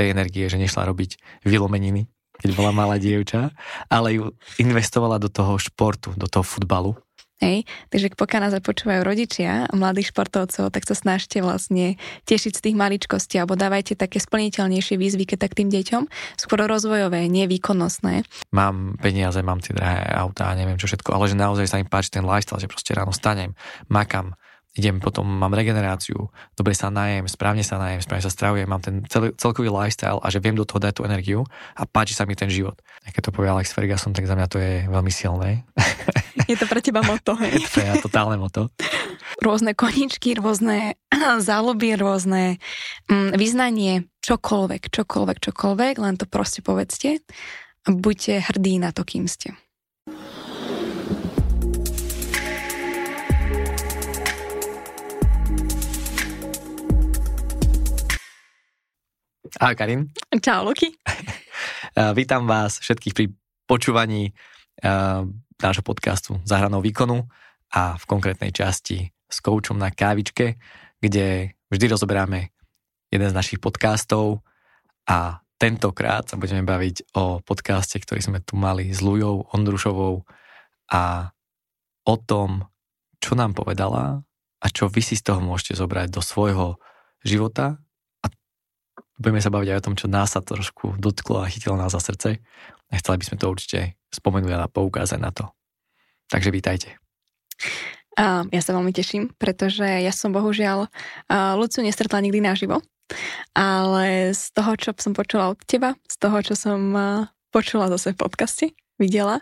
tej energie, že nešla robiť vylomeniny, keď bola malá dievča, ale ju investovala do toho športu, do toho futbalu. Hej, takže pokiaľ nás počúvajú rodičia mladých športovcov, tak sa snažte vlastne tešiť z tých maličkostí alebo dávajte také splniteľnejšie výzvy, keď tak tým deťom, skôr rozvojové, nevýkonnostné. Mám peniaze, mám tie drahé autá, neviem čo všetko, ale že naozaj sa mi páči ten lifestyle, že proste ráno stanem, makam, idem potom, mám regeneráciu, dobre sa najem, správne sa najem, správne sa stravujem, mám ten celý, celkový lifestyle a že viem do toho dať tú energiu a páči sa mi ten život. A keď to povie Alex Ferguson, tak za mňa to je veľmi silné. Je to pre teba moto, hej? Je to pre mňa totálne moto. Rôzne koničky, rôzne záloby, rôzne mm, vyznanie, čokoľvek, čokoľvek, čokoľvek, len to proste povedzte a buďte hrdí na to, kým ste. Ahoj Karin. Čau Luky. Vítam vás všetkých pri počúvaní nášho podcastu Zahranou výkonu a v konkrétnej časti s koučom na kávičke, kde vždy rozoberáme jeden z našich podcastov a tentokrát sa budeme baviť o podcaste, ktorý sme tu mali s Lujou Ondrušovou a o tom, čo nám povedala a čo vy si z toho môžete zobrať do svojho života budeme sa baviť aj o tom, čo nás sa trošku dotklo a chytilo nás za srdce a chceli by sme to určite spomenúť a poukázať na to. Takže vítajte. Ja sa veľmi teším, pretože ja som bohužiaľ Luciu nestretla nikdy naživo, ale z toho, čo som počula od teba, z toho, čo som počula zase v podcaste, videla,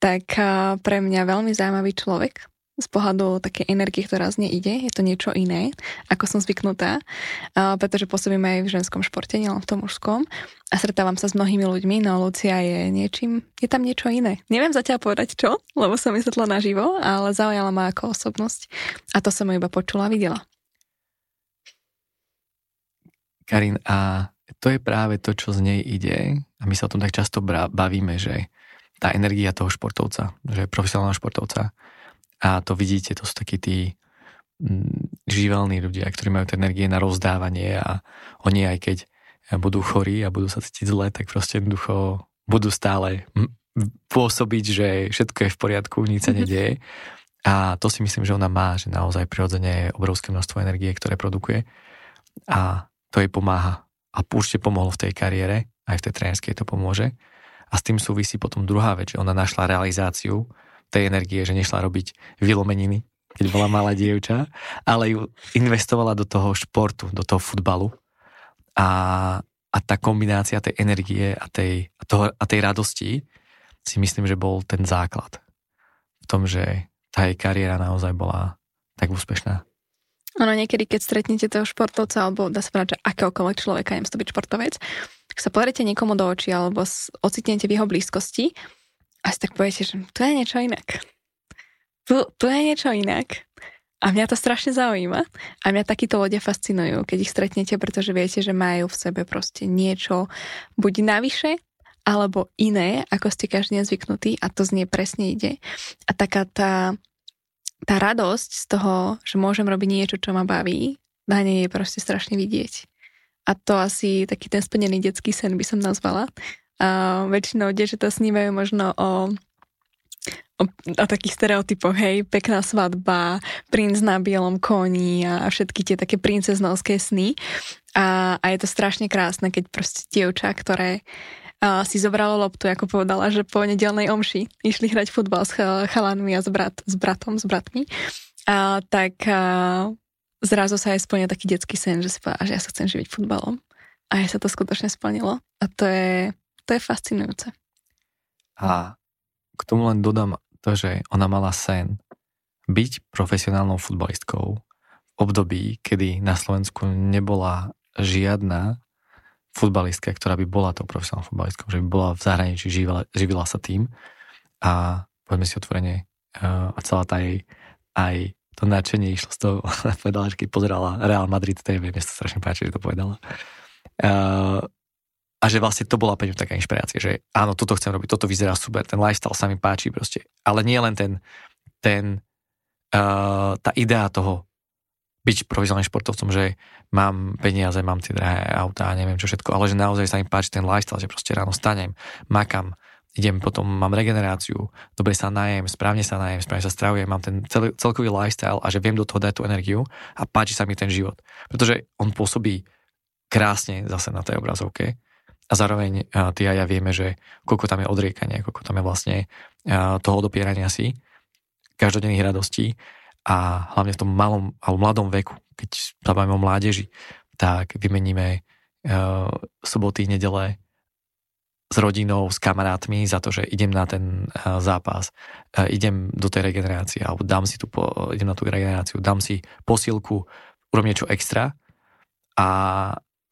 tak pre mňa veľmi zaujímavý človek, z pohľadu také energie, ktorá z nej ide. Je to niečo iné, ako som zvyknutá, pretože pôsobím aj v ženskom športe, nielen v tom mužskom. A stretávam sa s mnohými ľuďmi, no Lucia je niečím, je tam niečo iné. Neviem zatiaľ povedať čo, lebo som vysvetla naživo, ale zaujala ma ako osobnosť. A to som ju iba počula a videla. Karin, a to je práve to, čo z nej ide. A my sa o tom tak často bavíme, že tá energia toho športovca, že profesionálneho športovca, a to vidíte, to sú takí tí mm, živelní ľudia, ktorí majú energie na rozdávanie a oni aj keď budú chorí a budú sa cítiť zle, tak proste jednoducho budú stále pôsobiť, že všetko je v poriadku, nič sa mhm. nedieje. A to si myslím, že ona má, že naozaj prirodzene je obrovské množstvo energie, ktoré produkuje a to jej pomáha. A určite pomohlo v tej kariére, aj v tej trénerskej to pomôže. A s tým súvisí potom druhá vec, že ona našla realizáciu tej energie, že nešla robiť vylomeniny, keď bola malá dievča, ale ju investovala do toho športu, do toho futbalu. A, a tá kombinácia tej energie a tej, a, toho, a tej radosti si myslím, že bol ten základ v tom, že tá jej kariéra naozaj bola tak úspešná. Ono niekedy, keď stretnete toho športovca, alebo dá sa povedať, že akéhokoľvek človeka, nemusí to byť športovec, tak sa pozriete niekomu do očí, alebo ocitnete v jeho blízkosti a si tak poviete, že tu je niečo inak. Tu, tu je niečo inak. A mňa to strašne zaujíma. A mňa takíto ľudia fascinujú, keď ich stretnete, pretože viete, že majú v sebe proste niečo buď navyše, alebo iné, ako ste každý deň zvyknutí a to z nej presne ide. A taká tá, tá radosť z toho, že môžem robiť niečo, čo ma baví, na nej je proste strašne vidieť. A to asi taký ten splnený detský sen by som nazvala. A väčšinou to snívajú možno o o, o takých stereotypoch, hej, pekná svadba, princ na bielom koni a všetky tie také princeznovské sny. A, a je to strašne krásne, keď proste dievča, ktoré a, si zobralo loptu, ako povedala, že po nedelnej omši išli hrať futbal s chalanmi a s, brat, s bratom, s bratmi, a, tak a, zrazu sa aj splnil taký detský sen, že si povedala, že ja sa chcem živiť futbalom. A aj sa to skutočne splnilo. A to je, to je fascinujúce. A k tomu len dodám to, že ona mala sen byť profesionálnou futbalistkou v období, kedy na Slovensku nebola žiadna futbalistka, ktorá by bola tou profesionálnou futbalistkou, že by bola v zahraničí, živila, živila sa tým a poďme si otvorene a celá tá jej aj to nadšenie išlo z toho, povedala, že keď pozerala Real Madrid TV, mne sa strašne páči, že to povedala. Uh, a že vlastne to bola pre taká inšpirácia, že áno, toto chcem robiť, toto vyzerá super, ten lifestyle sa mi páči proste. Ale nie len ten, ten uh, tá idea toho byť profesionálnym športovcom, že mám peniaze, mám tie drahé autá neviem čo všetko, ale že naozaj sa mi páči ten lifestyle, že proste ráno stanem, makam, idem, potom mám regeneráciu, dobre sa najem, správne sa najem, správne sa stravujem, mám ten celý, celkový lifestyle a že viem do toho dať tú energiu a páči sa mi ten život. Pretože on pôsobí krásne zase na tej obrazovke a zároveň ty a ja vieme, že koľko tam je odriekania, koľko tam je vlastne toho dopierania si, každodenných radostí a hlavne v tom malom alebo mladom veku, keď sa bavíme o mládeži, tak vymeníme uh, soboty, nedele s rodinou, s kamarátmi za to, že idem na ten uh, zápas, uh, idem do tej regenerácie alebo dám si tu, idem na tú regeneráciu, dám si posilku, urobím niečo extra a,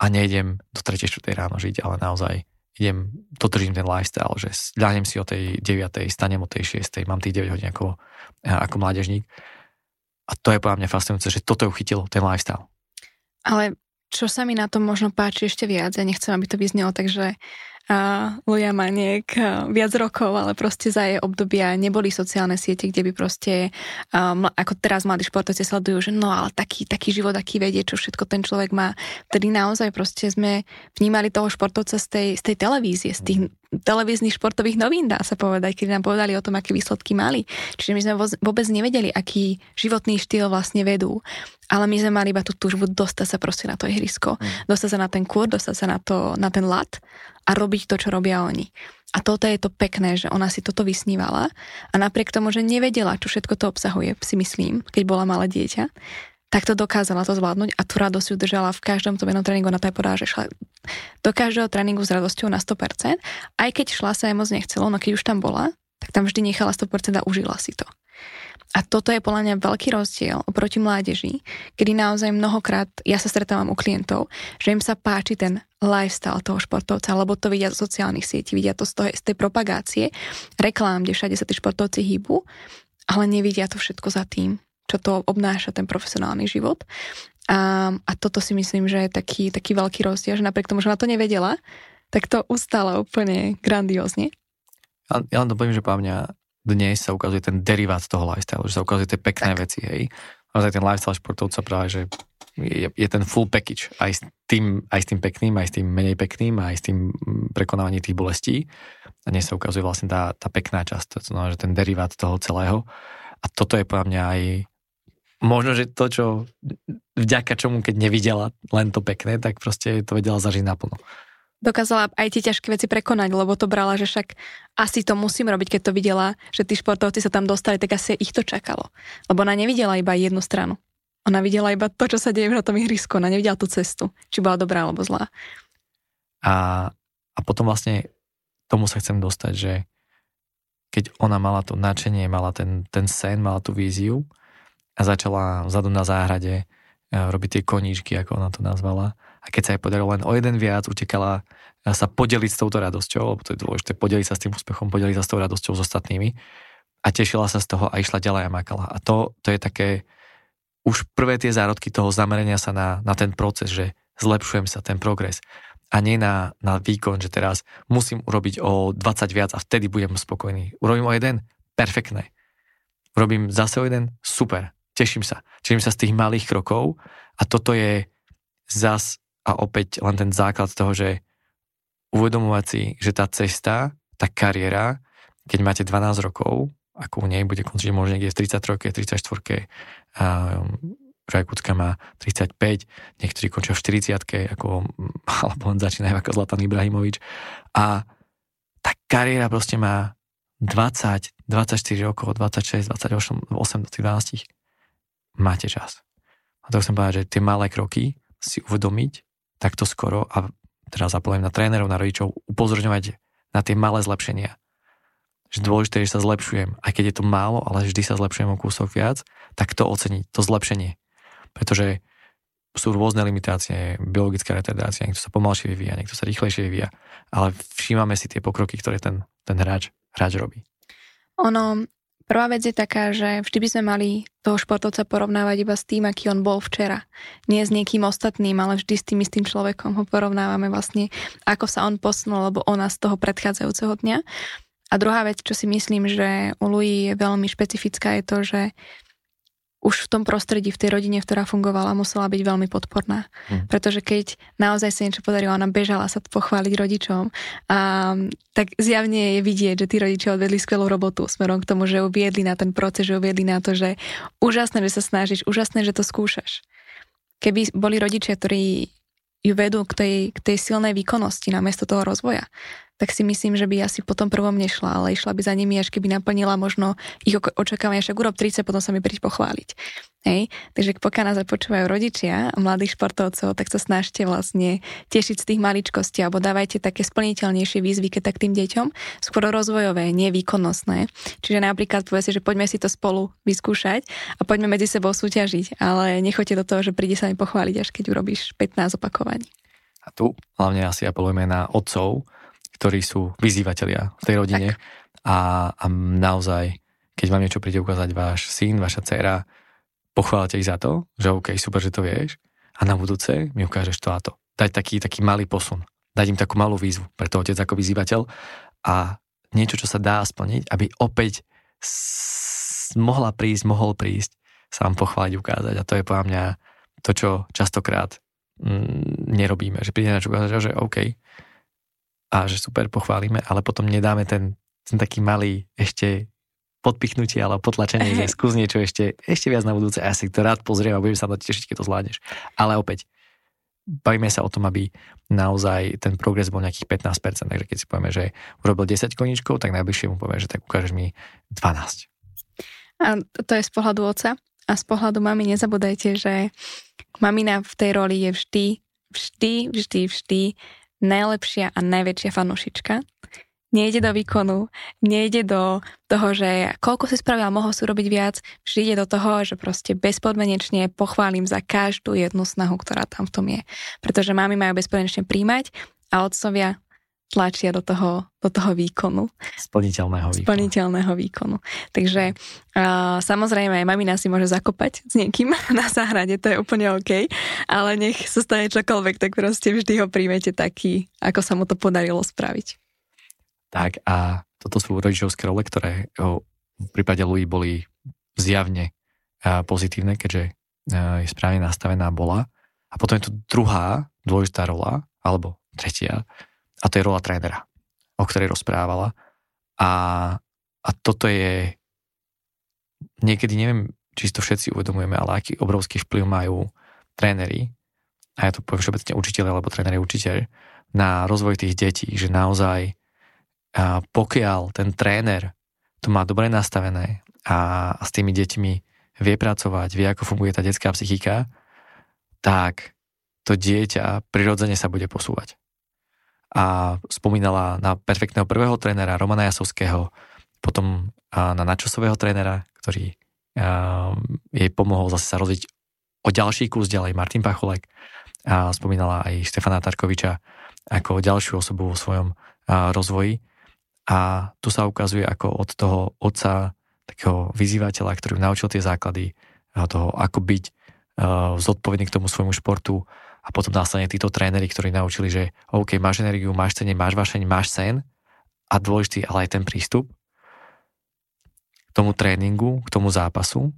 a nejdem do 3. 4. ráno žiť, ale naozaj idem, dodržím ten lifestyle, že ľahnem si o tej 9. stanem o tej 6. mám tých 9 hodín ako, ako mládežník a to je podľa mňa fascinujúce, že toto ju chytilo, ten lifestyle. Ale čo sa mi na tom možno páči ešte viac, ja nechcem, aby to vyznelo, takže uh, Luja Maniek viac rokov, ale proste za jej obdobia neboli sociálne siete, kde by proste, um, ako teraz mladí športovci sledujú, že no ale taký, taký život, aký vedie, čo všetko ten človek má. Vtedy naozaj proste sme vnímali toho športovca z tej, z tej televízie, z tých televíznych športových novín, dá sa povedať, keď nám povedali o tom, aké výsledky mali. Čiže my sme vôbec nevedeli, aký životný štýl vlastne vedú. Ale my sme mali iba tú túžbu dostať sa proste na to ihrisko, mm. dostať sa na ten kur, dostať sa na, to, na ten lat a robiť to, čo robia oni. A toto je to pekné, že ona si toto vysnívala a napriek tomu, že nevedela, čo všetko to obsahuje, si myslím, keď bola malé dieťa, tak to dokázala to zvládnuť a tú radosť udržala v každom tom jednom tréningu. Na to aj že šla do každého tréningu s radosťou na 100%, aj keď šla sa aj moc nechcelo, no keď už tam bola, tak tam vždy nechala 100% a užila si to. A toto je podľa mňa veľký rozdiel oproti mládeži, kedy naozaj mnohokrát, ja sa stretávam u klientov, že im sa páči ten lifestyle toho športovca, lebo to vidia z sociálnych sietí, vidia to z, toho, z tej propagácie, reklám, kde všade sa tí športovci hýbu, ale nevidia to všetko za tým, čo to obnáša ten profesionálny život. A, a toto si myslím, že je taký, taký veľký rozdiel, že napriek tomu, že na to nevedela, tak to ustala úplne grandiózne. Ja, ja len to poviem, že po mňa dnes sa ukazuje ten derivát toho lifestyle, že sa ukazuje tie pekné tak. veci, hej. Naozaj ten lifestyle športovca práve, že je, je ten full package aj s, tým, aj s tým pekným, aj s tým menej pekným, aj s tým mm, prekonávaním tých bolestí. A dnes sa ukazuje vlastne tá, tá pekná časť, to znamená, že ten derivát toho celého. A toto je podľa mňa aj možno, že to, čo vďaka čomu, keď nevidela len to pekné, tak proste to vedela zažiť naplno dokázala aj tie ťažké veci prekonať, lebo to brala, že však asi to musím robiť, keď to videla, že tí športovci sa tam dostali, tak asi ich to čakalo. Lebo ona nevidela iba jednu stranu. Ona videla iba to, čo sa deje na tom ihrisku. Ona nevidela tú cestu, či bola dobrá alebo zlá. A, a potom vlastne tomu sa chcem dostať, že keď ona mala to nadšenie, mala ten, ten sen, mala tú víziu a začala vzadu na záhrade e, robiť tie koníčky, ako ona to nazvala, a keď sa jej podarilo len o jeden viac, utekala sa podeliť s touto radosťou, lebo to je dôležité, podeliť sa s tým úspechom, podeliť sa s tou radosťou s ostatnými a tešila sa z toho a išla ďalej a makala. A to, to je také, už prvé tie zárodky toho zamerania sa na, na ten proces, že zlepšujem sa, ten progres a nie na, na výkon, že teraz musím urobiť o 20 viac a vtedy budem spokojný. Urobím o jeden? Perfektné. Urobím zase o jeden? Super. Teším sa. Teším sa z tých malých krokov a toto je zas a opäť len ten základ toho, že uvedomovať si, že tá cesta, tá kariéra, keď máte 12 rokov, ako u nej bude končiť možno niekde v 33, 34, a Žaj Kucka má 35, niektorí končia v 40, ako, alebo len začínajú ako Zlatan Ibrahimovič. A tá kariéra proste má 20, 24 rokov, 26, 28, 8 do 12. Máte čas. A to chcem povedať, že tie malé kroky si uvedomiť takto skoro a teraz apelujem na trénerov, na rodičov, upozorňovať na tie malé zlepšenia. Že dôležité je, že sa zlepšujem. Aj keď je to málo, ale vždy sa zlepšujem o kúsok viac, tak to oceniť, to zlepšenie. Pretože sú rôzne limitácie, biologická retardácia, niekto sa pomalšie vyvíja, niekto sa rýchlejšie vyvíja, ale všímame si tie pokroky, ktoré ten, ten hráč, hráč robí. Ono, Prvá vec je taká, že vždy by sme mali toho športovca porovnávať iba s tým, aký on bol včera. Nie s niekým ostatným, ale vždy s tým istým človekom ho porovnávame vlastne, ako sa on posunul, lebo ona z toho predchádzajúceho dňa. A druhá vec, čo si myslím, že u Louis je veľmi špecifická, je to, že už v tom prostredí, v tej rodine, ktorá fungovala, musela byť veľmi podporná. Hmm. Pretože keď naozaj sa niečo podarilo, ona bežala sa pochváliť rodičom, a, tak zjavne je vidieť, že tí rodičia odvedli skvelú robotu smerom k tomu, že ju viedli na ten proces, že ju viedli na to, že úžasné, že sa snažíš, úžasné, že to skúšaš. Keby boli rodičia, ktorí ju vedú k tej, k tej silnej výkonnosti namiesto toho rozvoja, tak si myslím, že by asi po tom prvom nešla, ale išla by za nimi, až keby naplnila možno ich očakávania, však urob 30, potom sa mi príď pochváliť. Hej? Takže pokiaľ nás počúvajú rodičia mladých športovcov, tak sa snažte vlastne tešiť z tých maličkostí alebo dávajte také splniteľnejšie výzvy, keď tak tým deťom, skôr rozvojové, nie výkonnostné. Čiže napríklad povedzte, že poďme si to spolu vyskúšať a poďme medzi sebou súťažiť, ale nechoďte do toho, že príde sa mi pochváliť, až keď urobíš 15 opakovaní. A tu hlavne asi apelujeme na otcov, ktorí sú vyzývatelia v tej rodine a, a naozaj, keď vám niečo príde ukázať váš syn, vaša dcera, pochváľte ich za to, že OK, super, že to vieš a na budúce mi ukážeš to a to. Dať taký, taký malý posun. Dať im takú malú výzvu pre to otec ako vyzývateľ a niečo, čo sa dá splniť, aby opäť s- mohla prísť, mohol prísť sa vám pochváliť, ukázať. A to je podľa mňa to, čo častokrát mm, nerobíme. Že príde na čo ukázať, že OK, a že super, pochválime, ale potom nedáme ten, ten taký malý ešte podpichnutie alebo potlačenie, že skús niečo ešte, ešte viac na budúce a ja si to rád pozriem a budem sa na to tešiť, keď to zvládneš. Ale opäť, bavíme sa o tom, aby naozaj ten progres bol nejakých 15%, takže keď si povieme, že urobil 10 koníčkov, tak najbližšie mu povieme, že tak ukážeš mi 12. A to je z pohľadu oca. A z pohľadu mami nezabudajte, že mamina v tej roli je vždy, vždy, vždy, vždy najlepšia a najväčšia fanúšička. Nejde do výkonu, nejde do toho, že koľko si spravil, mohol si urobiť viac. Vždy ide do toho, že proste bezpodmenečne pochválim za každú jednu snahu, ktorá tam v tom je. Pretože mami majú bezpodmenečne príjmať a otcovia tlačia do toho, do toho výkonu. Splniteľného výkonu. Splniteľného výkonu. Takže uh, samozrejme aj mamina si môže zakopať s niekým na záhrade, to je úplne OK, ale nech sa stane čokoľvek, tak proste vždy ho príjmete taký, ako sa mu to podarilo spraviť. Tak a toto sú rodičovské role, ktoré v prípade Louis boli zjavne pozitívne, keďže je správne nastavená bola. A potom je tu druhá dôležitá rola, alebo tretia, a to je rola trénera, o ktorej rozprávala. A, a toto je, niekedy neviem, či si to všetci uvedomujeme, ale aký obrovský vplyv majú tréneri, a ja to poviem všeobecne učiteľ alebo tréner učiteľ, na rozvoj tých detí, že naozaj pokiaľ ten tréner to má dobre nastavené a, a s tými deťmi vie pracovať, vie, ako funguje tá detská psychika, tak to dieťa prirodzene sa bude posúvať a spomínala na perfektného prvého trénera Romana Jasovského, potom na načasového trénera, ktorý jej pomohol zase sa rozviť o ďalší kus ďalej Martin Pacholek a spomínala aj Stefana Tarkoviča ako ďalšiu osobu vo svojom rozvoji. A tu sa ukazuje ako od toho otca, takého vyzývateľa, ktorý naučil tie základy toho, ako byť zodpovedný k tomu svojmu športu, a potom následne títo tréneri, ktorí naučili, že OK, máš energiu, máš cene, máš vášeň, máš sen a dôležitý ale aj ten prístup k tomu tréningu, k tomu zápasu,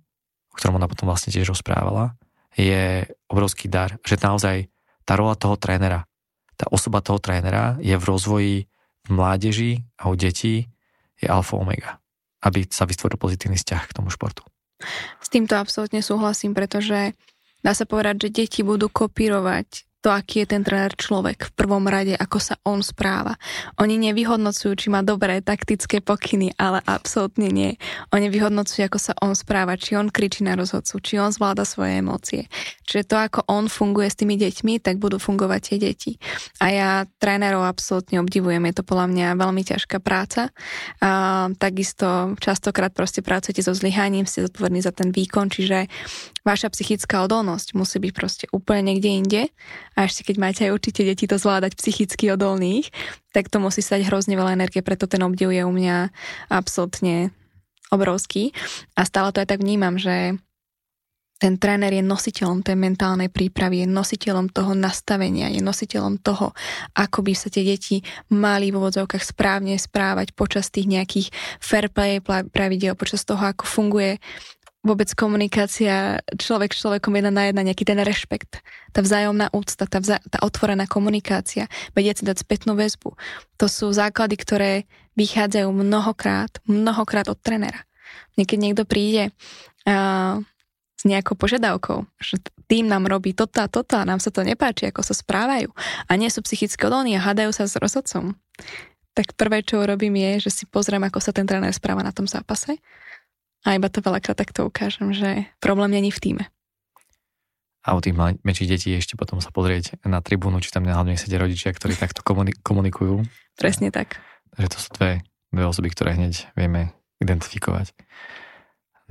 o ktorom ona potom vlastne tiež rozprávala, je obrovský dar, že naozaj tá rola toho trénera, tá osoba toho trénera je v rozvoji v mládeži a u detí je alfa omega, aby sa vytvoril pozitívny vzťah k tomu športu. S týmto absolútne súhlasím, pretože dá sa povedať, že deti budú kopírovať to, aký je ten tréner človek v prvom rade, ako sa on správa. Oni nevyhodnocujú, či má dobré taktické pokyny, ale absolútne nie. Oni vyhodnocujú, ako sa on správa, či on kričí na rozhodcu, či on zvláda svoje emócie. Čiže to, ako on funguje s tými deťmi, tak budú fungovať tie deti. A ja trénerov absolútne obdivujem, je to podľa mňa veľmi ťažká práca. A, takisto častokrát proste pracujete so zlyhaním, ste zodpovední za ten výkon, čiže vaša psychická odolnosť musí byť proste úplne niekde inde a ešte keď máte aj určite deti to zvládať psychicky odolných, tak to musí stať hrozne veľa energie, preto ten obdiv je u mňa absolútne obrovský. A stále to aj tak vnímam, že ten tréner je nositeľom tej mentálnej prípravy, je nositeľom toho nastavenia, je nositeľom toho, ako by sa tie deti mali v úvodzovkách správne správať počas tých nejakých fair play pravidel, počas toho, ako funguje vôbec komunikácia človek s človekom jedna na jedna, nejaký ten rešpekt, tá vzájomná úcta, tá, vzá, tá otvorená komunikácia, vedieť si dať spätnú väzbu. To sú základy, ktoré vychádzajú mnohokrát, mnohokrát od trenera. Niekedy niekto príde uh, s nejakou požiadavkou, že tým nám robí toto a toto a nám sa to nepáči, ako sa správajú a nie sú psychicky odolní a hádajú sa s rozhodcom, tak prvé, čo urobím je, že si pozriem, ako sa ten tréner správa na tom zápase a iba to veľakrát takto ukážem, že problém není v týme. A u tých menších detí ešte potom sa pozrieť na tribúnu, či tam hlavne sedia rodičia, ktorí takto komunikujú. Presne tak. Takže to sú dve, dve osoby, ktoré hneď vieme identifikovať.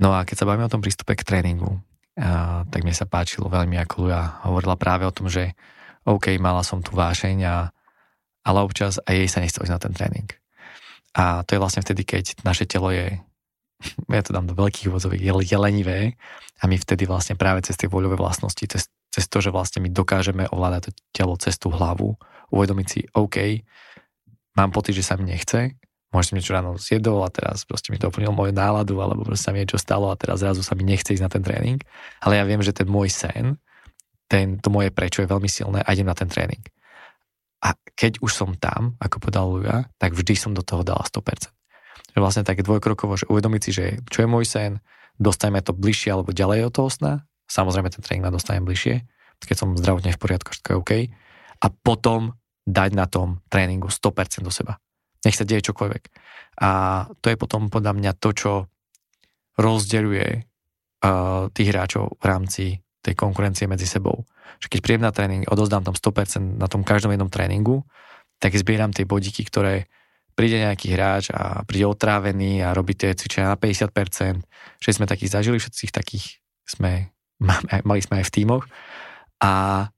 No a keď sa bavíme o tom prístupe k tréningu, a, tak mi sa páčilo veľmi, ako Luja hovorila práve o tom, že OK, mala som tu vášeň, a, ale občas aj jej sa nechce na ten tréning. A to je vlastne vtedy, keď naše telo je, ja to dám do veľkých vozových, je, je lenivé a my vtedy vlastne práve cez tie voľové vlastnosti, cez, cez to, že vlastne my dokážeme ovládať to telo cez tú hlavu, uvedomiť si, OK, mám pocit, že sa mi nechce, možno som niečo ráno zjedol a teraz proste mi to oplnil moju náladu, alebo proste sa mi niečo stalo a teraz zrazu sa mi nechce ísť na ten tréning. Ale ja viem, že ten môj sen, ten, to moje prečo je veľmi silné a idem na ten tréning. A keď už som tam, ako povedal Luja, tak vždy som do toho dala 100%. Že vlastne také dvojkrokovo, že uvedomiť si, že čo je môj sen, dostajme to bližšie alebo ďalej od toho sna. Samozrejme ten tréning ma dostanem bližšie, keď som zdravotne v poriadku, všetko je OK. A potom dať na tom tréningu 100% do seba. Nech sa deje čokoľvek. A to je potom podľa mňa to, čo rozdeľuje uh, tých hráčov v rámci tej konkurencie medzi sebou. Že keď príjem na tréning, odozdám tam 100% na tom každom jednom tréningu, tak zbieram tie bodíky, ktoré príde nejaký hráč a príde otrávený a robí tie cvičenia na 50%, že sme takých zažili, všetkých takých sme, mali sme aj v tímoch a,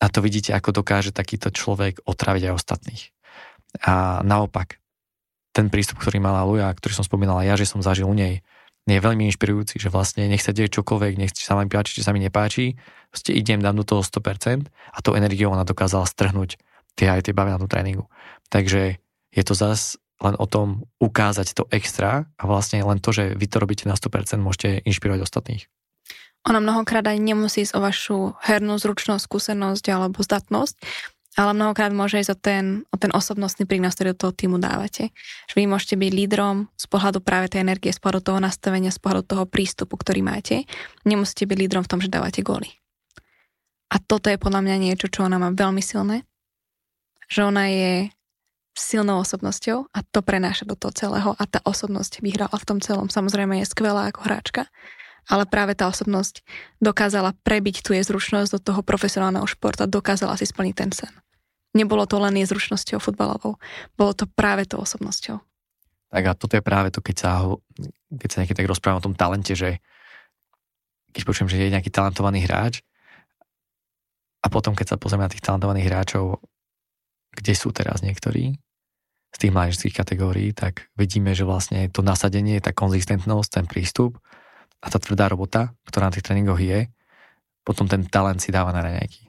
a to vidíte, ako dokáže takýto človek otraviť aj ostatných. A naopak, ten prístup, ktorý mala Luja, ktorý som spomínala ja, že som zažil u nej, je veľmi inšpirujúci, že vlastne nech sa deje čokoľvek, nech sa mi páči, či sa mi nepáči, proste idem, dám do toho 100% a tou energiou ona dokázala strhnúť tie aj tie bavy na tú tréningu. Takže je to zas len o tom ukázať to extra a vlastne len to, že vy to robíte na 100% môžete inšpirovať ostatných. Ono mnohokrát aj nemusí ísť o vašu hernú zručnosť, skúsenosť alebo zdatnosť, ale mnohokrát môže ísť o ten, o ten osobnostný prínos, ktorý do toho týmu dávate. Že vy môžete byť lídrom z pohľadu práve tej energie, z pohľadu toho nastavenia, z pohľadu toho prístupu, ktorý máte. Nemusíte byť lídrom v tom, že dávate góly. A toto je podľa mňa niečo, čo ona má veľmi silné. Že ona je silnou osobnosťou a to prenáša do toho celého a tá osobnosť vyhrala v tom celom. Samozrejme je skvelá ako hráčka, ale práve tá osobnosť dokázala prebiť tu jej zručnosť do toho profesionálneho športa, dokázala si splniť ten sen. Nebolo to len jej zručnosťou futbalovou, bolo to práve tou osobnosťou. Tak a toto je práve to, keď sa, keď sa nejaký tak rozprávam o tom talente, že keď počujem, že je nejaký talentovaný hráč a potom, keď sa pozrieme na tých talentovaných hráčov, kde sú teraz niektorí z tých mládežských kategórií, tak vidíme, že vlastne to nasadenie, tá konzistentnosť, ten prístup a tá tvrdá robota, ktorá na tých tréningoch je, potom ten talent si dáva na raňajky.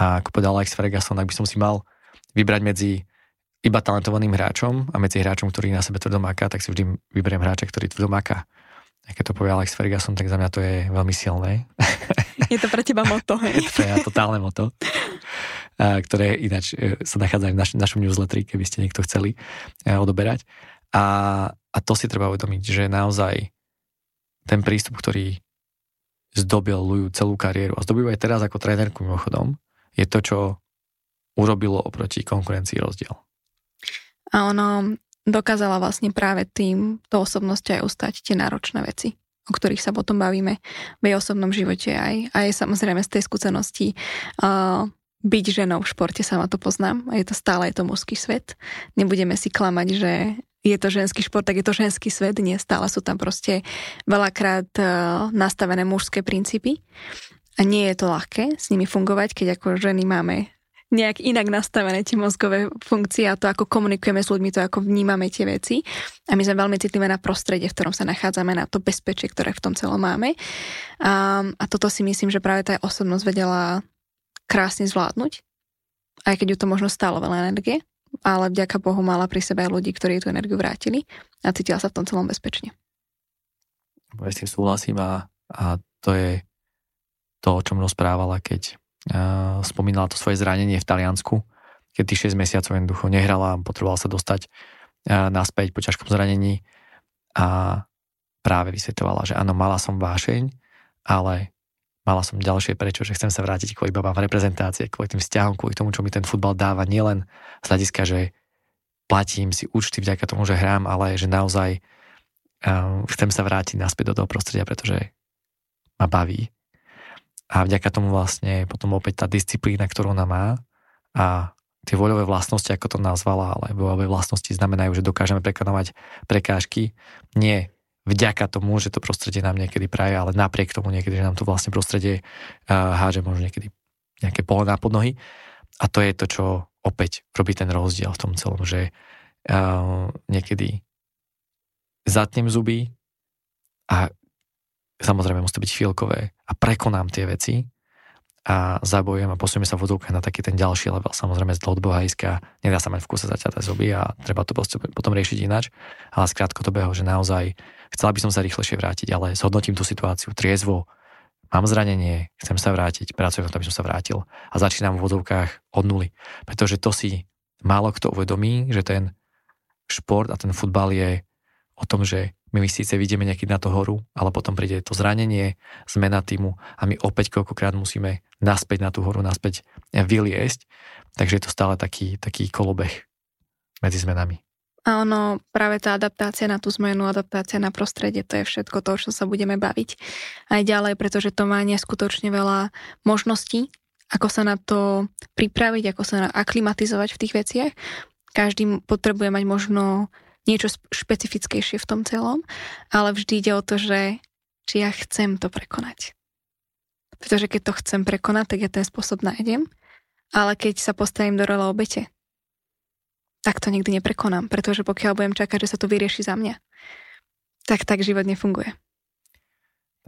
A ako povedal Alex Ferguson, ak by som si mal vybrať medzi iba talentovaným hráčom a medzi hráčom, ktorý na sebe tvrdo tak si vždy vyberiem hráča, ktorý tvrdo máka. A keď to povie Alex Ferguson, tak za mňa to je veľmi silné. Je to pre teba moto, hej? je to mňa totálne moto, ktoré ináč e, sa nachádza aj v naš, našom newsletteri, keby ste niekto chceli e, odoberať. A, a to si treba uvedomiť, že naozaj ten prístup, ktorý zdobil Luju celú kariéru a zdobil aj teraz ako trénerku mimochodom, je to, čo urobilo oproti konkurencii rozdiel. A ono dokázala vlastne práve tým to osobnosť aj ustať tie náročné veci o ktorých sa potom bavíme v jej osobnom živote aj, aj samozrejme z tej skúsenosti uh, byť ženou v športe, sama to poznám a je to stále je to mužský svet. Nebudeme si klamať, že je to ženský šport, tak je to ženský svet, nie stále sú tam proste veľakrát uh, nastavené mužské princípy a nie je to ľahké s nimi fungovať, keď ako ženy máme nejak inak nastavené tie mozgové funkcie a to, ako komunikujeme s ľuďmi, to, ako vnímame tie veci. A my sme veľmi citlivé na prostredie, v ktorom sa nachádzame, na to bezpečie, ktoré v tom celom máme. A, a toto si myslím, že práve tá osobnosť vedela krásne zvládnuť, aj keď ju to možno stálo veľa energie ale vďaka Bohu mala pri sebe aj ľudí, ktorí tú energiu vrátili a cítila sa v tom celom bezpečne. s tým súhlasím a, a to je to, o čom rozprávala, keď uh, spomínala to svoje zranenie v Taliansku, keď tých 6 mesiacov jednoducho nehrala, potrebovala sa dostať uh, naspäť po ťažkom zranení a práve vysvetovala, že áno, mala som vášeň, ale mala som ďalšie prečo, že chcem sa vrátiť kvôli babám v reprezentácie, kvôli tým vzťahom, kvôli tomu, čo mi ten futbal dáva, nielen z hľadiska, že platím si účty vďaka tomu, že hrám, ale že naozaj um, chcem sa vrátiť naspäť do toho prostredia, pretože ma baví. A vďaka tomu vlastne potom opäť tá disciplína, ktorú ona má a tie voľové vlastnosti, ako to nazvala, ale voľové vlastnosti znamenajú, že dokážeme prekonovať prekážky. Nie vďaka tomu, že to prostredie nám niekedy praje, ale napriek tomu niekedy, že nám to vlastne prostredie uh, háže možno niekedy nejaké pole na podnohy. A to je to, čo opäť robí ten rozdiel v tom celom, že uh, niekedy zatnem zuby a samozrejme musí to byť chvíľkové a prekonám tie veci a zabojujem a posunieme sa v na taký ten ďalší level. Samozrejme z dlhodobého hľadiska nedá sa mať v kuse zaťaté zuby a treba to potom riešiť ináč, ale z krátkodobého, že naozaj chcela by som sa rýchlejšie vrátiť, ale zhodnotím tú situáciu triezvo, mám zranenie, chcem sa vrátiť, pracujem na to, aby som sa vrátil a začínam v vodovkách od nuly. Pretože to si málo kto uvedomí, že ten šport a ten futbal je o tom, že my síce vidíme nejaký na to horu, ale potom príde to zranenie, zmena týmu a my opäť koľkokrát musíme naspäť na tú horu, naspäť vyliesť. Takže je to stále taký, taký kolobeh medzi zmenami. A ono, práve tá adaptácia na tú zmenu, adaptácia na prostredie, to je všetko to, čo sa budeme baviť aj ďalej, pretože to má neskutočne veľa možností, ako sa na to pripraviť, ako sa aklimatizovať v tých veciach. Každý potrebuje mať možno niečo špecifickejšie v tom celom, ale vždy ide o to, že či ja chcem to prekonať. Pretože keď to chcem prekonať, tak ja ten spôsob nájdem, ale keď sa postavím do role obete, tak to nikdy neprekonám, pretože pokiaľ budem čakať, že sa to vyrieši za mňa, tak tak život nefunguje.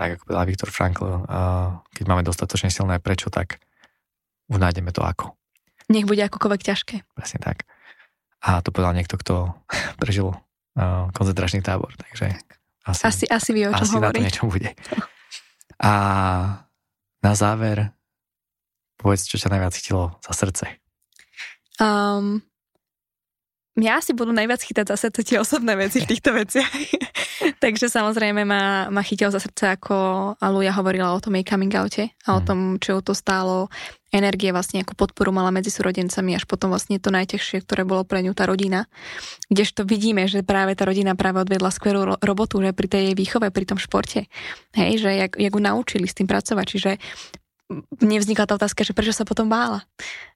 Tak ako povedal Viktor Frankl, keď máme dostatočne silné prečo, tak už nájdeme to ako. Nech bude akokoľvek ťažké. Presne tak. A to povedal niekto, kto prežil uh, koncentračný tábor. Takže asi, asi, asi vie, o čom asi hovorí. na to niečo bude. A na záver, povedz, čo ťa najviac chytilo za srdce. Um, mňa asi budú najviac chytať zase tie osobné veci v týchto veciach. Takže samozrejme ma, ma chytil za srdce, ako Aluja hovorila o tom jej coming oute a o mhm. tom, čo to stálo energie, vlastne ako podporu mala medzi súrodencami, až potom vlastne to najťažšie, ktoré bolo pre ňu tá rodina. Kdežto vidíme, že práve tá rodina práve odvedla skvelú robotu, že pri tej jej výchove, pri tom športe. Hej, že jak, jak ju naučili s tým pracovať, čiže nevznikla tá otázka, že prečo sa potom bála.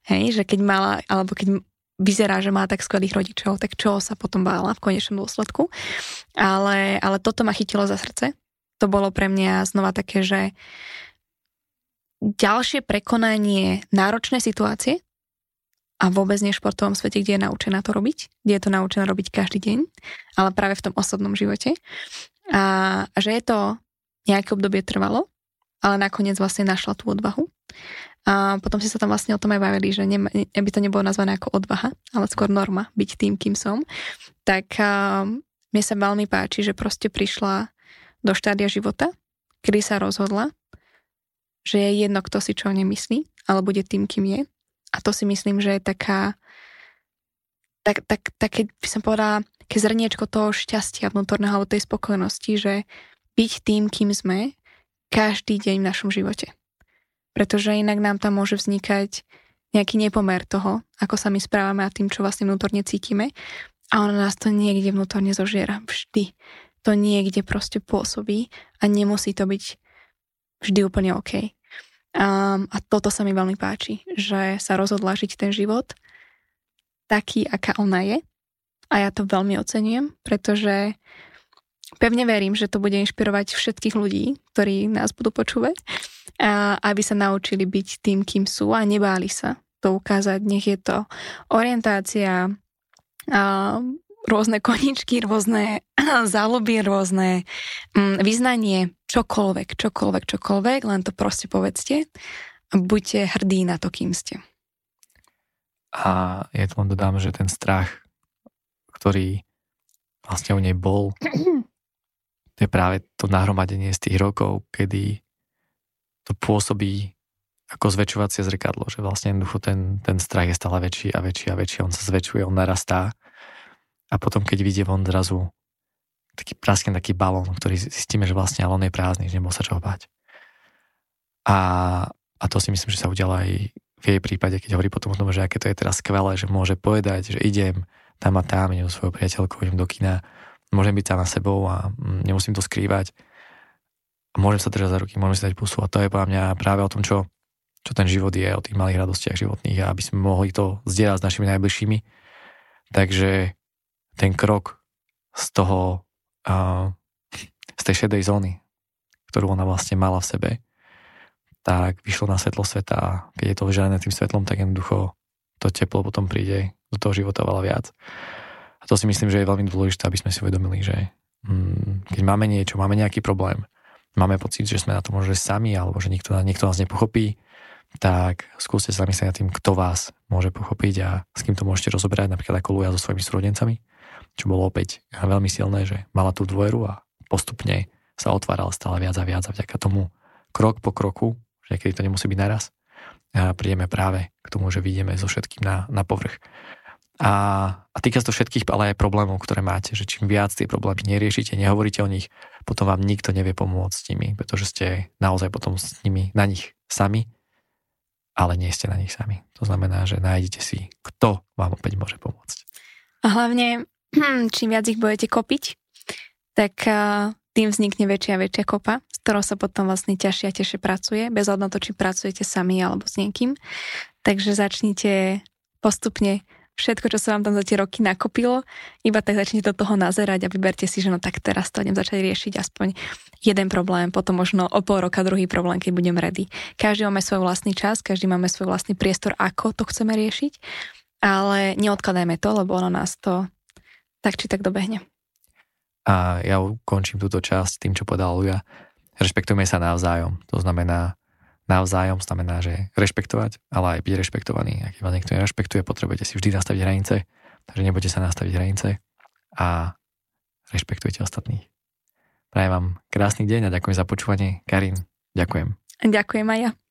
Hej, že keď mala, alebo keď vyzerá, že má tak skvelých rodičov, tak čo sa potom bála v konečnom dôsledku. Ale, ale toto ma chytilo za srdce. To bolo pre mňa znova také, že ďalšie prekonanie náročnej situácie a vôbec nie v športovom svete, kde je naučená to robiť, kde je to naučená robiť každý deň, ale práve v tom osobnom živote. A, že je to nejaké obdobie trvalo, ale nakoniec vlastne našla tú odvahu. A potom si sa tam vlastne o tom aj bavili, že ne, by to nebolo nazvané ako odvaha, ale skôr norma byť tým, kým som. Tak a, mne sa veľmi páči, že proste prišla do štádia života, kedy sa rozhodla, že je jedno, kto si čo nemyslí, ale bude tým, kým je. A to si myslím, že je taká tak, tak, tak keď by som povedala, keď zrniečko toho šťastia vnútorného alebo tej spokojnosti, že byť tým, kým sme, každý deň v našom živote pretože inak nám tam môže vznikať nejaký nepomer toho, ako sa my správame a tým, čo vlastne vnútorne cítime. A ono nás to niekde vnútorne zožiera. Vždy. To niekde proste pôsobí a nemusí to byť vždy úplne OK. Um, a toto sa mi veľmi páči, že sa rozhodla žiť ten život taký, aká ona je. A ja to veľmi ocenujem, pretože pevne verím, že to bude inšpirovať všetkých ľudí, ktorí nás budú počúvať a aby sa naučili byť tým, kým sú a nebáli sa to ukázať. Nech je to orientácia, a rôzne koničky, rôzne záľuby, rôzne mm, vyznanie, čokoľvek, čokoľvek, čokoľvek, len to proste povedzte a buďte hrdí na to, kým ste. A ja to len dodám, že ten strach, ktorý vlastne u nej bol, to je práve to nahromadenie z tých rokov, kedy to pôsobí ako zväčšovacie zrkadlo, že vlastne jednoducho ten, ten strach je stále väčší a väčší a väčší, on sa zväčšuje, on narastá a potom keď vidie von zrazu taký praskne taký balón, ktorý zistíme, že vlastne ale on je prázdny, že nebol sa čoho báť. A, a to si myslím, že sa udialo aj v jej prípade, keď hovorí potom o tom, že aké to je teraz skvelé, že môže povedať, že idem tam a tam, idem svojou priateľkou, idem do kina, môžem byť sám na sebou a mm, nemusím to skrývať a môžem sa držať za ruky, môžem si dať pusu a to je podľa mňa práve o tom, čo, čo ten život je, o tých malých radostiach životných a aby sme mohli to zdieľať s našimi najbližšími. Takže ten krok z toho, z tej šedej zóny, ktorú ona vlastne mala v sebe, tak vyšlo na svetlo sveta a keď je to vyžarené tým svetlom, tak jednoducho to teplo potom príde do toho života veľa viac. A to si myslím, že je veľmi dôležité, aby sme si uvedomili, že mm, keď máme niečo, máme nejaký problém, máme pocit, že sme na to možno sami, alebo že niekto, niekto nás nepochopí, tak skúste sa myslieť nad tým, kto vás môže pochopiť a s kým to môžete rozoberať, napríklad ako Luja so svojimi súrodencami, čo bolo opäť veľmi silné, že mala tú dôveru a postupne sa otváral stále viac a viac a vďaka tomu krok po kroku, že keď to nemusí byť naraz, a prídeme práve k tomu, že vidíme so všetkým na, na povrch. A, a týka sa to všetkých, ale aj problémov, ktoré máte, že čím viac tie problémy neriešite, nehovoríte o nich, potom vám nikto nevie pomôcť s nimi, pretože ste naozaj potom s nimi, na nich sami, ale nie ste na nich sami. To znamená, že nájdete si, kto vám opäť môže pomôcť. A hlavne, čím viac ich budete kopiť, tak tým vznikne väčšia a väčšia kopa, s ktorou sa potom vlastne ťažšie a ťažšie pracuje, bez na to, či pracujete sami alebo s niekým. Takže začnite postupne všetko, čo sa vám tam za tie roky nakopilo, iba tak začnete do toho nazerať a vyberte si, že no tak teraz to idem začať riešiť aspoň jeden problém, potom možno o pol roka druhý problém, keď budem ready. Každý máme svoj vlastný čas, každý máme svoj vlastný priestor, ako to chceme riešiť, ale neodkladajme to, lebo ono nás to tak či tak dobehne. A ja ukončím túto časť tým, čo povedal Luja. Rešpektujme sa navzájom. To znamená, navzájom znamená, že rešpektovať, ale aj byť rešpektovaný. Ak vás niekto nerešpektuje, potrebujete si vždy nastaviť hranice, takže nebudete sa nastaviť hranice a rešpektujte ostatných. Prajem vám krásny deň a ďakujem za počúvanie. Karin, ďakujem. Ďakujem aj ja.